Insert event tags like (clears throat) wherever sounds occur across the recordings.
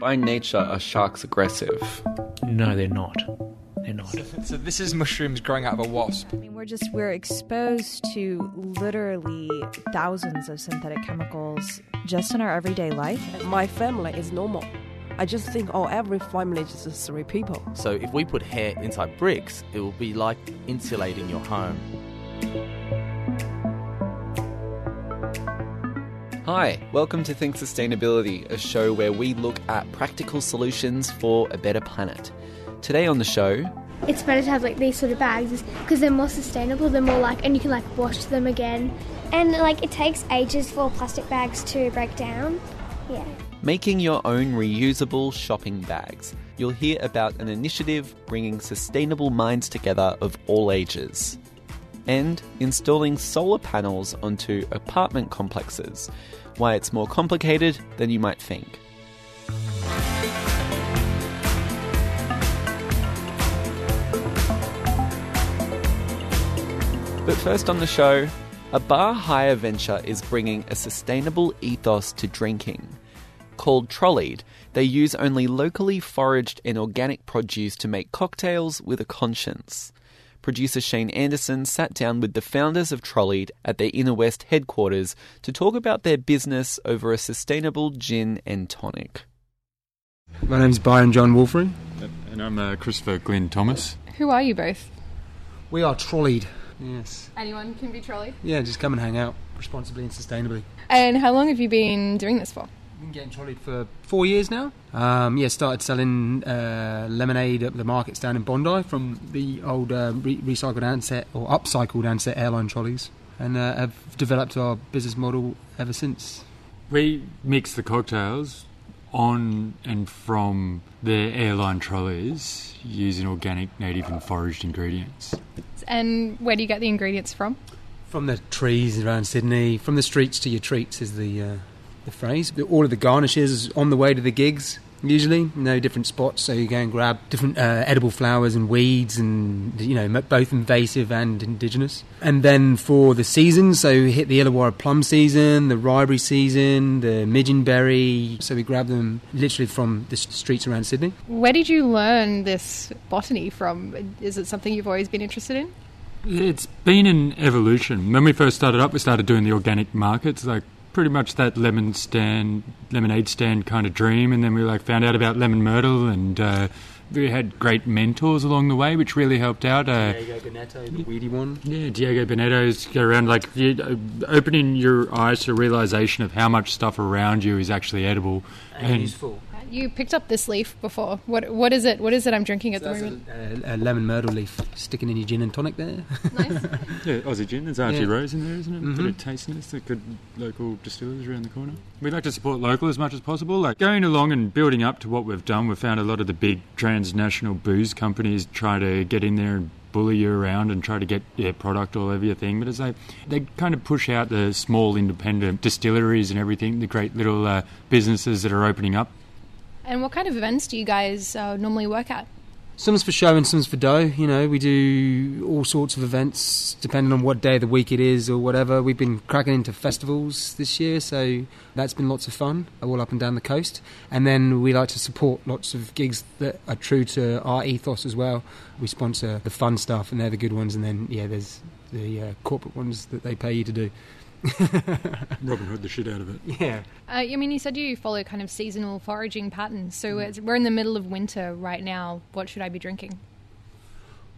By nature, are sharks aggressive? No, they're not. They're not. So this is mushrooms growing out of a wasp. I mean, we're just we're exposed to literally thousands of synthetic chemicals just in our everyday life. My family is normal. I just think, oh, every family is just three people. So if we put hair inside bricks, it will be like insulating your home. Hi, welcome to Think Sustainability, a show where we look at practical solutions for a better planet. Today on the show, it's better to have like these sort of bags because they're more sustainable. They're more like, and you can like wash them again. And like it takes ages for plastic bags to break down. Yeah. Making your own reusable shopping bags. You'll hear about an initiative bringing sustainable minds together of all ages. And installing solar panels onto apartment complexes. Why it's more complicated than you might think. But first on the show, a bar hire venture is bringing a sustainable ethos to drinking. Called Trolleyed, they use only locally foraged and organic produce to make cocktails with a conscience. Producer Shane Anderson sat down with the founders of Trolleyed at their Inner West headquarters to talk about their business over a sustainable gin and tonic. My name's Byron John Wolfring. And I'm uh, Christopher Glenn Thomas. Who are you both? We are Trolleyed. Yes. Anyone can be trolleyed? Yeah, just come and hang out responsibly and sustainably. And how long have you been doing this for? I've been getting trolleyed for four years now. Um, yeah, started selling uh, lemonade at the markets down in Bondi from the old uh, re- recycled Ansett or upcycled Ansett airline trolleys, and uh, have developed our business model ever since. We mix the cocktails on and from the airline trolleys using organic, native, and foraged ingredients. And where do you get the ingredients from? From the trees around Sydney. From the streets to your treats is the uh, the phrase. All of the garnishes on the way to the gigs. Usually, no different spots, so you go and grab different uh, edible flowers and weeds, and you know both invasive and indigenous. And then for the seasons, so we hit the Illawarra plum season, the riberry season, the midgeonberry. So we grab them literally from the streets around Sydney. Where did you learn this botany from? Is it something you've always been interested in? It's been an evolution. When we first started up, we started doing the organic markets, like pretty much that lemon stand, lemonade stand kind of dream, and then we like found out about lemon myrtle, and uh, we had great mentors along the way, which really helped out. Uh, Diego Bonetto, the weedy one. Yeah, Diego Bonetto's go around like uh, opening your eyes to a realization of how much stuff around you is actually edible and, and useful. You picked up this leaf before. What what is it? What is it I'm drinking at so the moment? A, a, lemon myrtle leaf sticking in your gin and tonic there. Nice. (laughs) yeah, Aussie gin. There's Archie yeah. Rose in there, isn't it? Mm-hmm. Bit of tastiness. The good local distillers around the corner. We'd like to support local as much as possible. Like going along and building up to what we've done, we've found a lot of the big transnational booze companies try to get in there and bully you around and try to get their product all over your thing. But as they they kind of push out the small independent distilleries and everything, the great little uh, businesses that are opening up. And what kind of events do you guys uh, normally work at? Some's for show and some's for dough. You know, we do all sorts of events depending on what day of the week it is or whatever. We've been cracking into festivals this year, so that's been lots of fun, all up and down the coast. And then we like to support lots of gigs that are true to our ethos as well. We sponsor the fun stuff, and they're the good ones. And then, yeah, there's the uh, corporate ones that they pay you to do. (laughs) Robin Hood the shit out of it. Yeah. Uh, I mean, you said you follow kind of seasonal foraging patterns. So mm. we're in the middle of winter right now. What should I be drinking?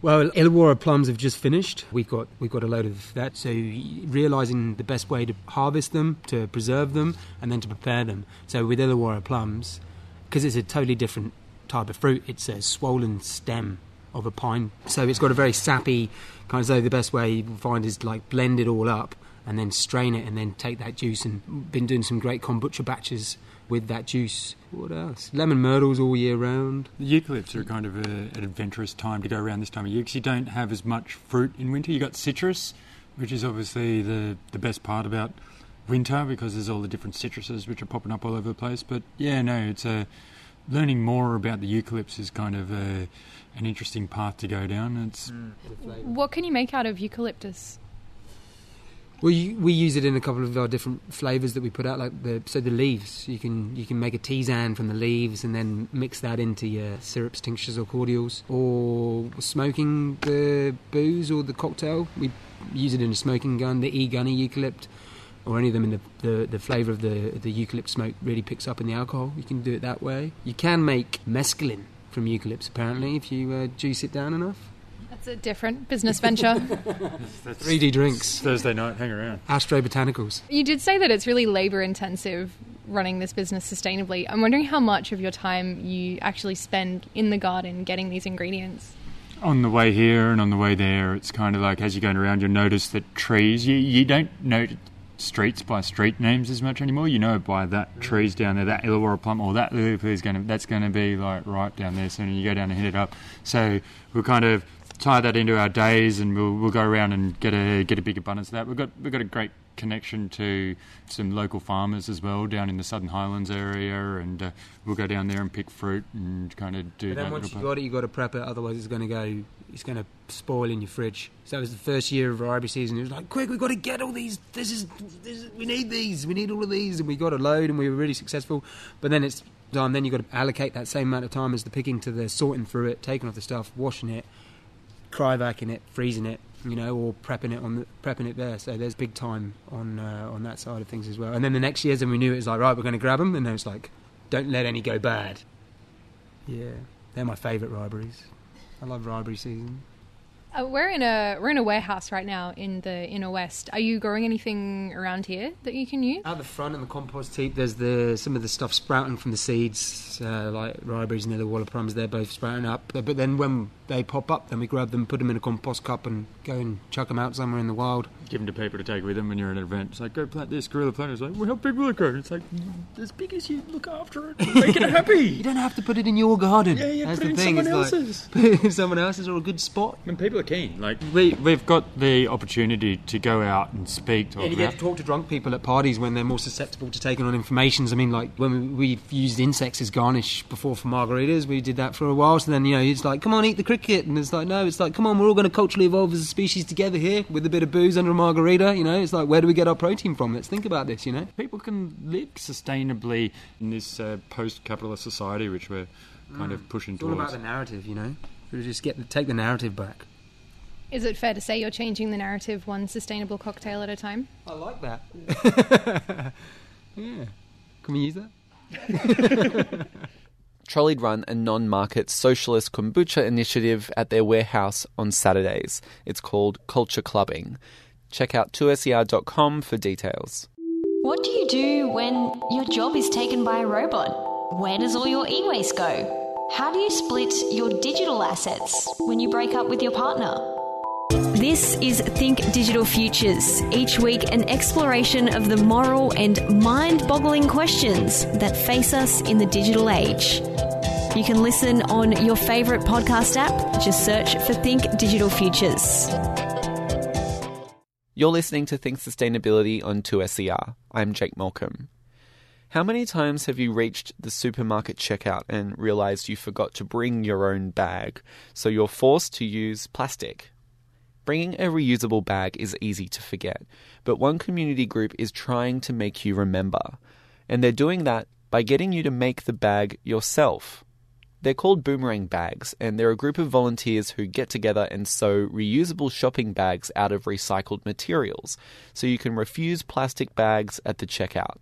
Well, Illawarra plums have just finished. We've got we've got a load of that. So realizing the best way to harvest them, to preserve them, and then to prepare them. So with Illawarra plums, because it's a totally different type of fruit, it's a swollen stem of a pine. So it's got a very sappy kind of. So the best way you find is like blend it all up and then strain it and then take that juice and been doing some great kombucha batches with that juice. What else? Lemon myrtles all year round. The eucalypts are kind of a, an adventurous time to go around this time of year because you don't have as much fruit in winter. You got citrus, which is obviously the the best part about winter because there's all the different citruses which are popping up all over the place. But yeah, no, it's a learning more about the eucalypts is kind of a, an interesting path to go down. It's mm, what can you make out of eucalyptus? Well, you, we use it in a couple of our different flavors that we put out, like the so the leaves. You can you can make a tisane from the leaves and then mix that into your syrups, tinctures, or cordials, or smoking the booze or the cocktail. We use it in a smoking gun, the e gunny eucalypt, or any of them in the, the the flavor of the the eucalypt smoke really picks up in the alcohol. You can do it that way. You can make mescaline from eucalypts apparently if you uh, juice it down enough. That's a different business venture. (laughs) 3D drinks. Thursday night, hang around. Astro Botanicals. you did say that it's really labor intensive running this business sustainably. I'm wondering how much of your time you actually spend in the garden getting these ingredients. On the way here and on the way there, it's kind of like as you're going around, you'll notice that trees, you, you don't know streets by street names as much anymore. You know by that tree's down there, that Illawarra plum or that lily is going to, that's going to be like right down there soon. And you go down and hit it up. So we're kind of tie that into our days and we'll, we'll go around and get a get a big abundance of that. We've got we've got a great connection to some local farmers as well down in the Southern Highlands area, and uh, we'll go down there and pick fruit and kind of do But then that. once you have got it, you have got to prep it. Otherwise, it's going to go. It's going to spoil in your fridge. So it was the first year of variety season. It was like, quick, we've got to get all these. This is, this is. We need these. We need all of these, and we got a load, and we were really successful. But then it's done. Then you've got to allocate that same amount of time as the picking to the sorting through it, taking off the stuff, washing it, cryovac in it, freezing it. You know, or prepping it on the, prepping it there. So there's big time on uh, on that side of things as well. And then the next years, and we knew it was like, right, we're going to grab them, and then it's like, don't let any go bad. Yeah, they're my favourite riberries. I love ribery season. Uh, we're in a we're in a warehouse right now in the inner west. Are you growing anything around here that you can use? Out the front in the compost heap, there's the some of the stuff sprouting from the seeds, uh, like riberries and the walla plums. They're both sprouting up. But but then when they pop up, then we grab them, put them in a compost cup, and go and chuck them out somewhere in the wild. Give them to people to take with them when you're at an event. It's like, go plant this, guerrilla plant. It's like, well, how big will it grow? It's like, as big as you look after it, making it happy. (laughs) You don't have to put it in your garden. Yeah, yeah, That's put it in thing. someone it's like, else's. (laughs) put it in someone else's or a good spot. When people are keen, like we, we've got the opportunity to go out and speak to Yeah, you get to talk to drunk people at parties when they're more susceptible to taking on informations. I mean, like when we, we've used insects as garnish before for margaritas, we did that for a while. So then, you know, it's like, come on, eat the cricket. And it's like, no, it's like, come on, we're all going to culturally evolve as a species together here with a bit of booze under a margarita. You know, it's like, where do we get our protein from? Let's think about this, you know? people can live sustainably in this uh, post-capitalist society, which we're kind of pushing It's all towards. about the narrative, you know? We just get the, take the narrative back. Is it fair to say you're changing the narrative one sustainable cocktail at a time? I like that. (laughs) yeah. Can we use that? (laughs) Trolleyed run a non market socialist kombucha initiative at their warehouse on Saturdays. It's called Culture Clubbing. Check out 2ser.com for details. What do you do when your job is taken by a robot? Where does all your e waste go? How do you split your digital assets when you break up with your partner? This is Think Digital Futures. Each week, an exploration of the moral and mind boggling questions that face us in the digital age. You can listen on your favourite podcast app. Just search for Think Digital Futures. You're listening to Think Sustainability on 2SER. I'm Jake Malcolm. How many times have you reached the supermarket checkout and realized you forgot to bring your own bag, so you're forced to use plastic? Bringing a reusable bag is easy to forget, but one community group is trying to make you remember. And they're doing that by getting you to make the bag yourself. They're called boomerang bags, and they're a group of volunteers who get together and sew reusable shopping bags out of recycled materials, so you can refuse plastic bags at the checkout.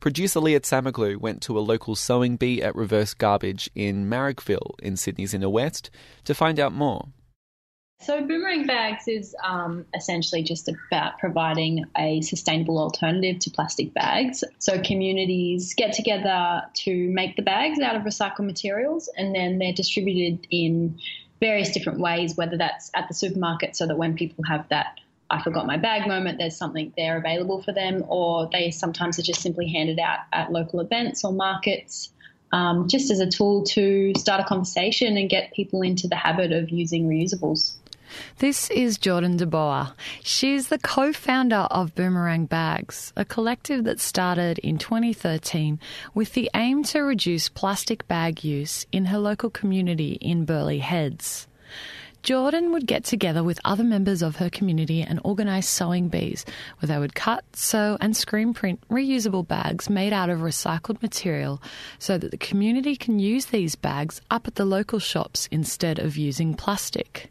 Producer Liat Samaglu went to a local sewing bee at Reverse Garbage in Marrickville in Sydney's inner west to find out more. So, Boomerang Bags is um, essentially just about providing a sustainable alternative to plastic bags. So, communities get together to make the bags out of recycled materials and then they're distributed in various different ways, whether that's at the supermarket so that when people have that I forgot my bag moment, there's something there available for them, or they sometimes are just simply handed out at local events or markets. Um, just as a tool to start a conversation and get people into the habit of using reusables. This is Jordan DeBoer. She's the co founder of Boomerang Bags, a collective that started in 2013 with the aim to reduce plastic bag use in her local community in Burleigh Heads. Jordan would get together with other members of her community and organise sewing bees, where they would cut, sew, and screen print reusable bags made out of recycled material so that the community can use these bags up at the local shops instead of using plastic.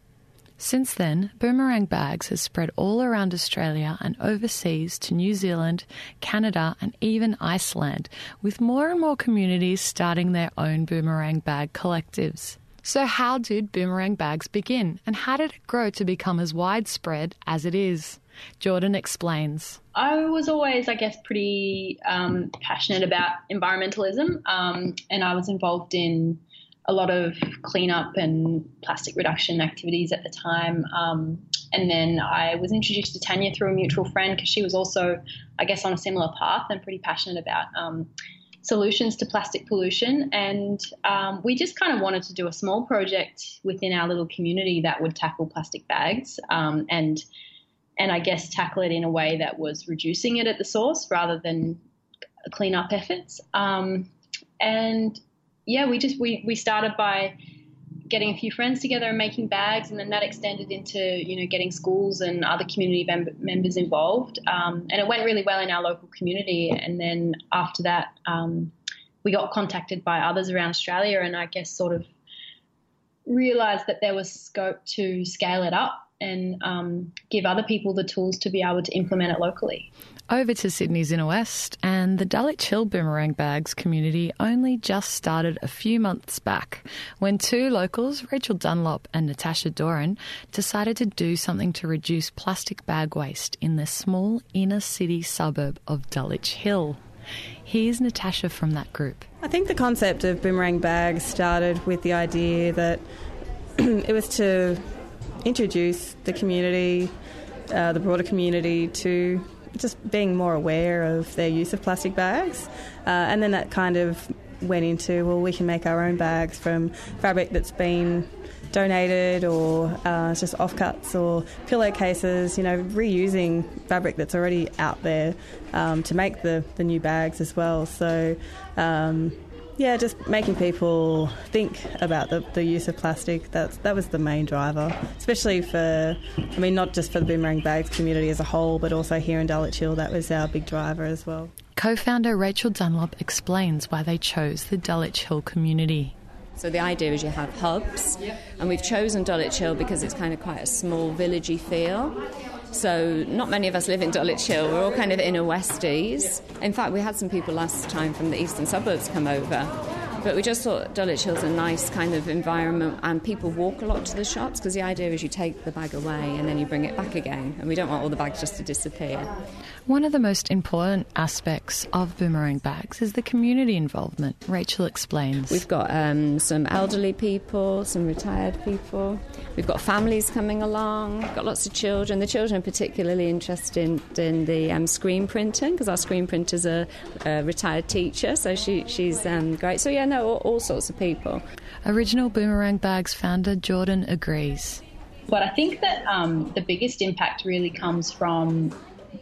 Since then, Boomerang Bags has spread all around Australia and overseas to New Zealand, Canada, and even Iceland, with more and more communities starting their own boomerang bag collectives. So, how did boomerang bags begin, and how did it grow to become as widespread as it is? Jordan explains. I was always, I guess, pretty um, passionate about environmentalism, um, and I was involved in a lot of cleanup and plastic reduction activities at the time. Um, and then I was introduced to Tanya through a mutual friend because she was also, I guess, on a similar path and pretty passionate about um, solutions to plastic pollution. And um, we just kind of wanted to do a small project within our little community that would tackle plastic bags um, and and I guess tackle it in a way that was reducing it at the source rather than cleanup efforts. Um, and yeah, we just we we started by getting a few friends together and making bags, and then that extended into you know getting schools and other community mem- members involved, um, and it went really well in our local community. And then after that, um, we got contacted by others around Australia, and I guess sort of realized that there was scope to scale it up and um, give other people the tools to be able to implement it locally. Over to Sydney's inner west, and the Dulwich Hill Boomerang Bags community only just started a few months back when two locals, Rachel Dunlop and Natasha Doran, decided to do something to reduce plastic bag waste in the small inner city suburb of Dulwich Hill. Here's Natasha from that group. I think the concept of boomerang bags started with the idea that (clears throat) it was to introduce the community, uh, the broader community, to just being more aware of their use of plastic bags. Uh, and then that kind of went into, well, we can make our own bags from fabric that's been donated or uh, just offcuts or pillowcases, you know, reusing fabric that's already out there um, to make the, the new bags as well. So, um, yeah, just making people think about the, the use of plastic. That's, that was the main driver, especially for, I mean, not just for the boomerang bags community as a whole, but also here in Dulwich Hill. That was our big driver as well. Co founder Rachel Dunlop explains why they chose the Dulwich Hill community. So the idea is you have hubs, and we've chosen Dulwich Hill because it's kind of quite a small villagey feel. So not many of us live in Dulwich Hill. We're all kind of inner westies. In fact, we had some people last time from the eastern suburbs come over. But we just thought Dulwich Hill's a nice kind of environment, and people walk a lot to the shops because the idea is you take the bag away and then you bring it back again, and we don't want all the bags just to disappear. One of the most important aspects of boomerang bags is the community involvement. Rachel explains. We've got um, some elderly people, some retired people. We've got families coming along. We've got lots of children. The children are particularly interested in, the um, screen printing because our screen printer's a, a retired teacher, so she, she's um, great. So yeah, no, all, all sorts of people. Original Boomerang Bags founder Jordan agrees. But I think that um, the biggest impact really comes from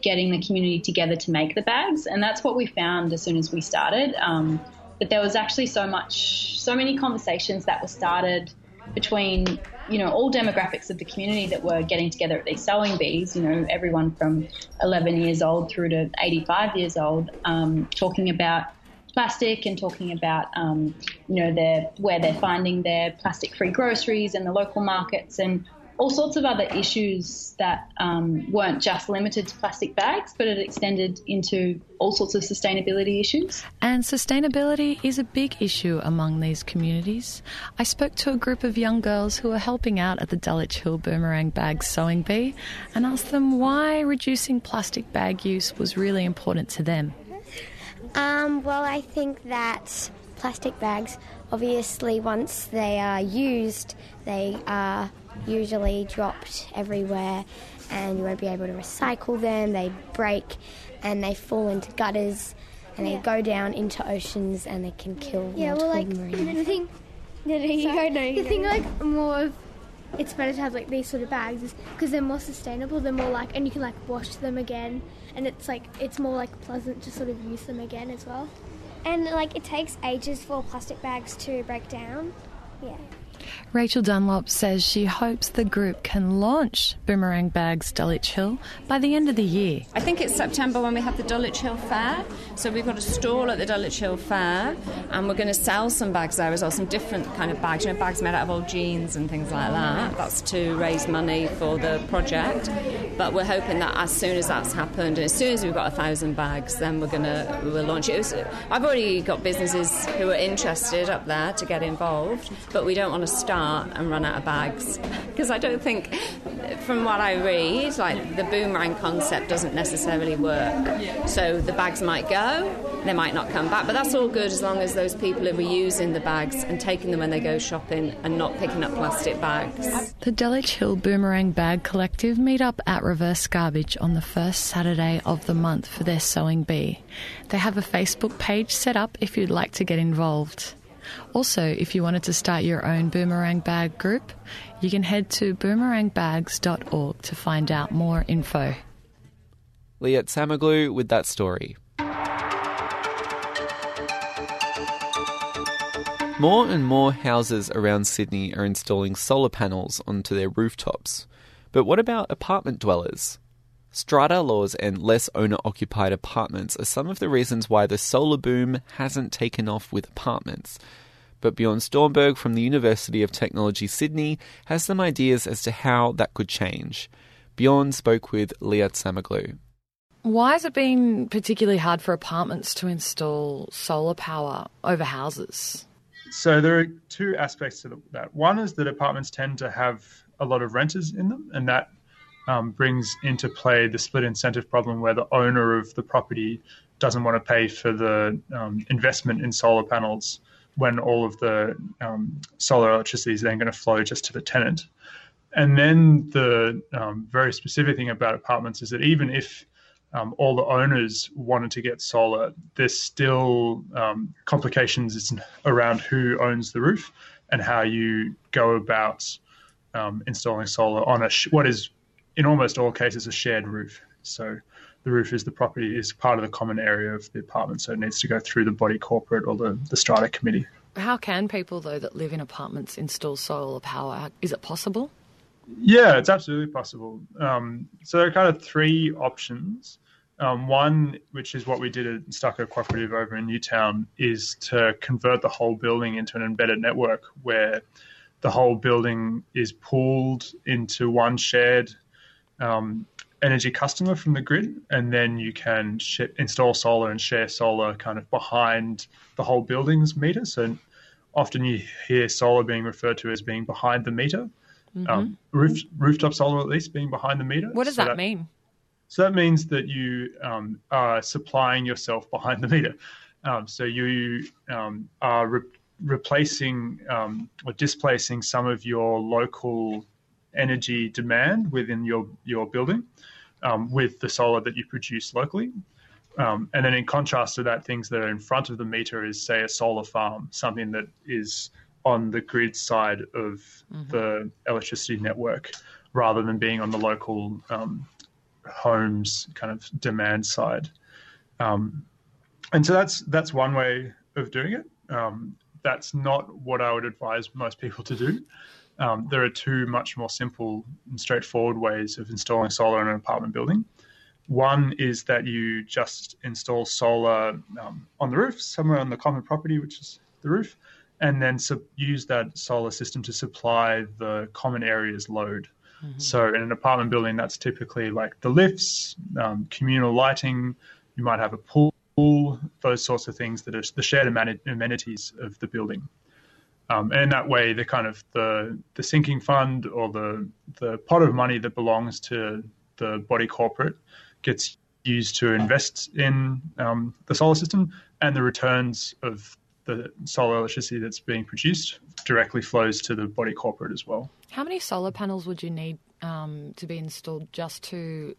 getting the community together to make the bags, and that's what we found as soon as we started. Um, that there was actually so much, so many conversations that were started between you know all demographics of the community that were getting together at these sewing bees. You know, everyone from 11 years old through to 85 years old, um, talking about plastic and talking about um, you know their where they're finding their plastic-free groceries and the local markets and all sorts of other issues that um, weren't just limited to plastic bags, but it extended into all sorts of sustainability issues. And sustainability is a big issue among these communities. I spoke to a group of young girls who are helping out at the Dulwich Hill Boomerang Bag Sewing Bee and asked them why reducing plastic bag use was really important to them. Um, well, I think that plastic bags, obviously, once they are used, they are usually dropped everywhere and you won't be able to recycle them. They break and they fall into gutters and Yeah. they go down into oceans and they can kill Yeah, well, like multiple the marine thing, no, no, you go. no, the thing, like more of, it's better to have like these sort of bags, because they're more sustainable. They're more like, and you can like wash them again, and it's like it's more like pleasant to sort of use them again as well. And like it takes ages for plastic bags to break down. Yeah. Rachel Dunlop says she hopes the group can launch Boomerang Bags Dulwich Hill by the end of the year. I think it's September when we have the Dulwich Hill Fair. So we've got a stall at the Dulwich Hill Fair, and we're going to sell some bags there as well, some different kind of bags, you know, bags made out of old jeans and things like that. That's to raise money for the project. But we're hoping that as soon as that's happened, and as soon as we've got a thousand bags, then we're going to we'll launch it. it was, I've already got businesses who are interested up there to get involved, but we don't want to start and run out of bags (laughs) because I don't think, from what I read, like the boomerang concept doesn't necessarily work. So the bags might go, they might not come back, but that's all good as long as those people are reusing the bags and taking them when they go shopping and not picking up plastic bags. The Dulwich Hill Boomerang Bag Collective meet up at Reverse Garbage on the first Saturday of the month for their sewing bee. They have a Facebook page set up if you'd like to get involved. Also, if you wanted to start your own boomerang bag group, you can head to boomerangbags.org to find out more info. Liat Samaglu with that story. More and more houses around Sydney are installing solar panels onto their rooftops. But what about apartment dwellers? Strata laws and less owner occupied apartments are some of the reasons why the solar boom hasn't taken off with apartments. But Bjorn Sturmberg from the University of Technology Sydney has some ideas as to how that could change. Bjorn spoke with Liat Samaglu. Why has it been particularly hard for apartments to install solar power over houses? So there are two aspects to that. One is that apartments tend to have a lot of renters in them, and that um, brings into play the split incentive problem where the owner of the property doesn't want to pay for the um, investment in solar panels when all of the um, solar electricity is then going to flow just to the tenant. And then the um, very specific thing about apartments is that even if um, all the owners wanted to get solar, there's still um, complications around who owns the roof and how you go about installing solar on a sh- what is, in almost all cases, a shared roof. So the roof is the property is part of the common area of the apartment, so it needs to go through the body corporate or the, the strata committee. How can people though that live in apartments install solar power? Is it possible? Yeah, it's absolutely possible. Um, so there are kind of three options. Um, one, which is what we did at Stucco Cooperative over in Newtown, is to convert the whole building into an embedded network where the whole building is pooled into one shared um, energy customer from the grid, and then you can sh- install solar and share solar kind of behind the whole building's meter. So often you hear solar being referred to as being behind the meter. Mm-hmm. Um, roof, rooftop solar, at least, being behind the meter. What does So that, mean? so that means that you um, are supplying yourself behind the meter. Um, so you um, are re- replacing um, or displacing some of your local energy demand within your your building um, with the solar that you produce locally. Um, and then in contrast to that, things that are in front of the meter is say a solar farm, something that is on the grid side of the electricity network, rather than being on the local um, homes kind of demand side. Um, and so that's that's one way of doing it. Um, that's not what I would advise most people to do. Um, there are two much more simple and straightforward ways of installing solar in an apartment building. One is that you just install solar um, on the roof, somewhere on the common property, which is the roof, and then sub- use that solar system to supply the common areas load. So in an apartment building, that's typically like the lifts, um, communal lighting. You might have a pool, those sorts of things that are the shared ameni- amenities of the building. Um, and in that way, the kind of the the sinking fund or the the pot of money that belongs to the body corporate gets used to invest in um, the solar system, and the returns of the solar electricity that's being produced directly flows to the body corporate as well. How many solar panels would you need um, to be installed just to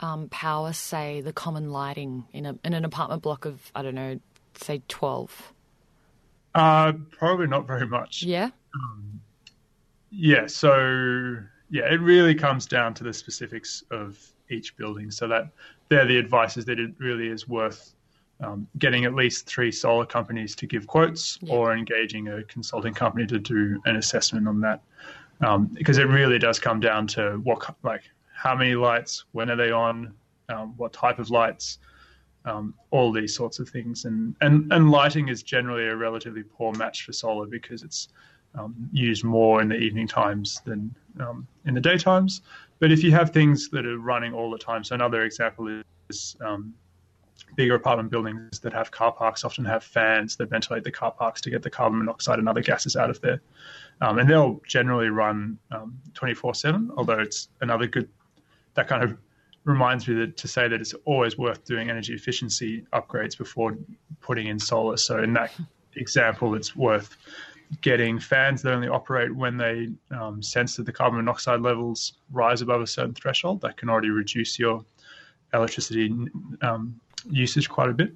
um, power, say, the common lighting in a in an apartment block of I don't know, say twelve? Uh, probably not very much. Yeah. Yeah, so yeah, it really comes down to the specifics of each building. So that they're the advice is that it really is worth um, getting at least three solar companies to give quotes or engaging a consulting company to do an assessment on that. Um, because it really does come down to what, like, how many lights, when are they on, um, what type of lights, um, all these sorts of things. And, and, and lighting is generally a relatively poor match for solar because it's um, used more in the evening times than um, in the daytimes. But if you have things that are running all the time, so another example is um, bigger apartment buildings that have car parks often have fans that ventilate the car parks to get the carbon monoxide and other gases out of there. Um, and they'll generally run 24 um, 7, although it's another good, that kind of reminds me that, to say that it's always worth doing energy efficiency upgrades before putting in solar. So in that example, it's worth getting fans that only operate when they um, sense that the carbon monoxide levels rise above a certain threshold. That can already reduce your electricity um, usage quite a bit.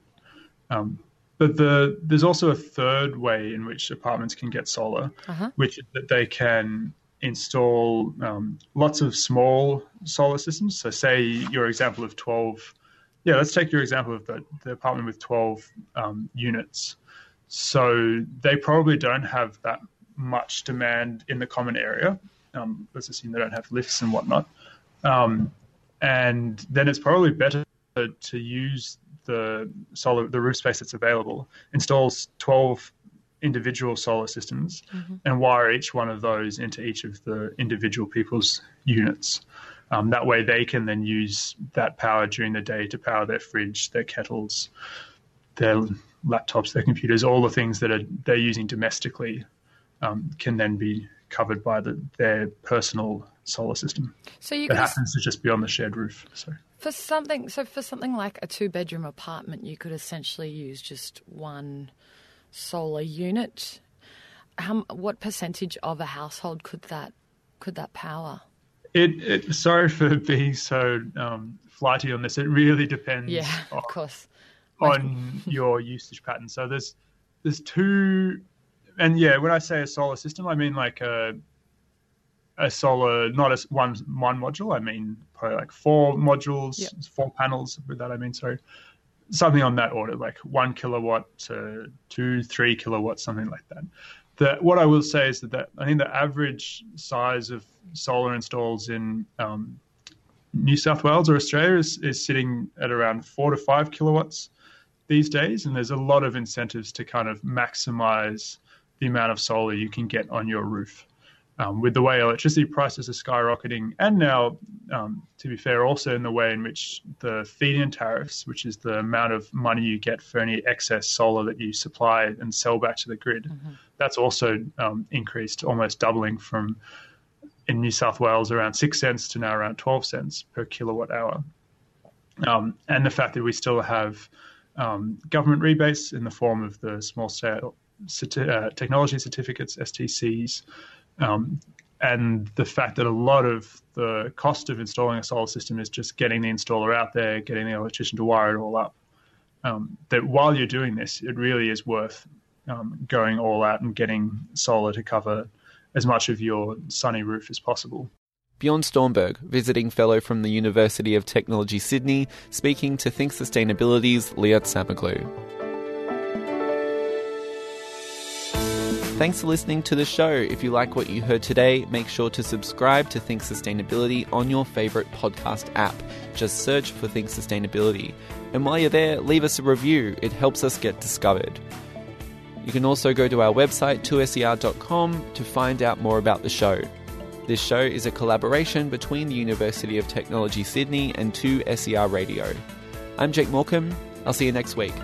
Um, but the, there's also a third way in which apartments can get solar, uh-huh. which is that they can install um, lots of small solar systems. So, say your example of 12, yeah, let's take your example of the, the apartment with 12 um, units. So, they probably don't have that much demand in the common area. Um, let's assume they don't have lifts and whatnot. Um, and then it's probably better to use the solar the roof space that's available, installs 12 individual solar systems mm-hmm. and wire each one of those into each of the individual people's units. Um, that way, they can then use that power during the day to power their fridge, their kettles, their laptops, their computers, all the things that are they're using domestically um, can then be covered by the, their personal solar system. So you that happens to just be on the shared roof. So for something, so for something like a two-bedroom apartment, you could essentially use just one solar unit. How, what percentage of a household could that could that power? It, it sorry for being so um, flighty on this. It really depends. Yeah, on, of course. On your usage pattern. So there's there's two, and yeah, when I say a solar system, I mean like a a solar, not a one one module. I mean probably like four modules, yep. four panels. With that, I mean sorry, something on that order, like one kilowatt to two, three kilowatts, something like that. The, what I will say is that, that I think the average size of solar installs in um, New South Wales or Australia is, is sitting at around four to five kilowatts these days, and there's a lot of incentives to kind of maximize the amount of solar you can get on your roof um, with the way electricity prices are skyrocketing, and now, um, to be fair, also in the way in which the feed-in tariffs, which is the amount of money you get for any excess solar that you supply and sell back to the grid, mm-hmm. that's also um, increased, almost doubling from in New South Wales around six cents to now around 12 cents per kilowatt hour. Um, and the fact that we still have um, government rebates in the form of the small scale uh, technology certificates, STCs, um, and the fact that a lot of the cost of installing a solar system is just getting the installer out there, getting the electrician to wire it all up. Um, that while you're doing this, it really is worth um, going all out and getting solar to cover as much of your sunny roof as possible. Bjorn Sturmberg, visiting fellow from the University of Technology Sydney, speaking to Think Sustainability's Liat Samoglu. Thanks for listening to the show. If you like what you heard today, make sure to subscribe to Think Sustainability on your favourite podcast app. Just search for Think Sustainability. And while you're there, leave us a review, it helps us get discovered. You can also go to our website, 2ser.com, to find out more about the show. This show is a collaboration between the University of Technology Sydney and 2SER Radio. I'm Jake Morecambe. I'll see you next week.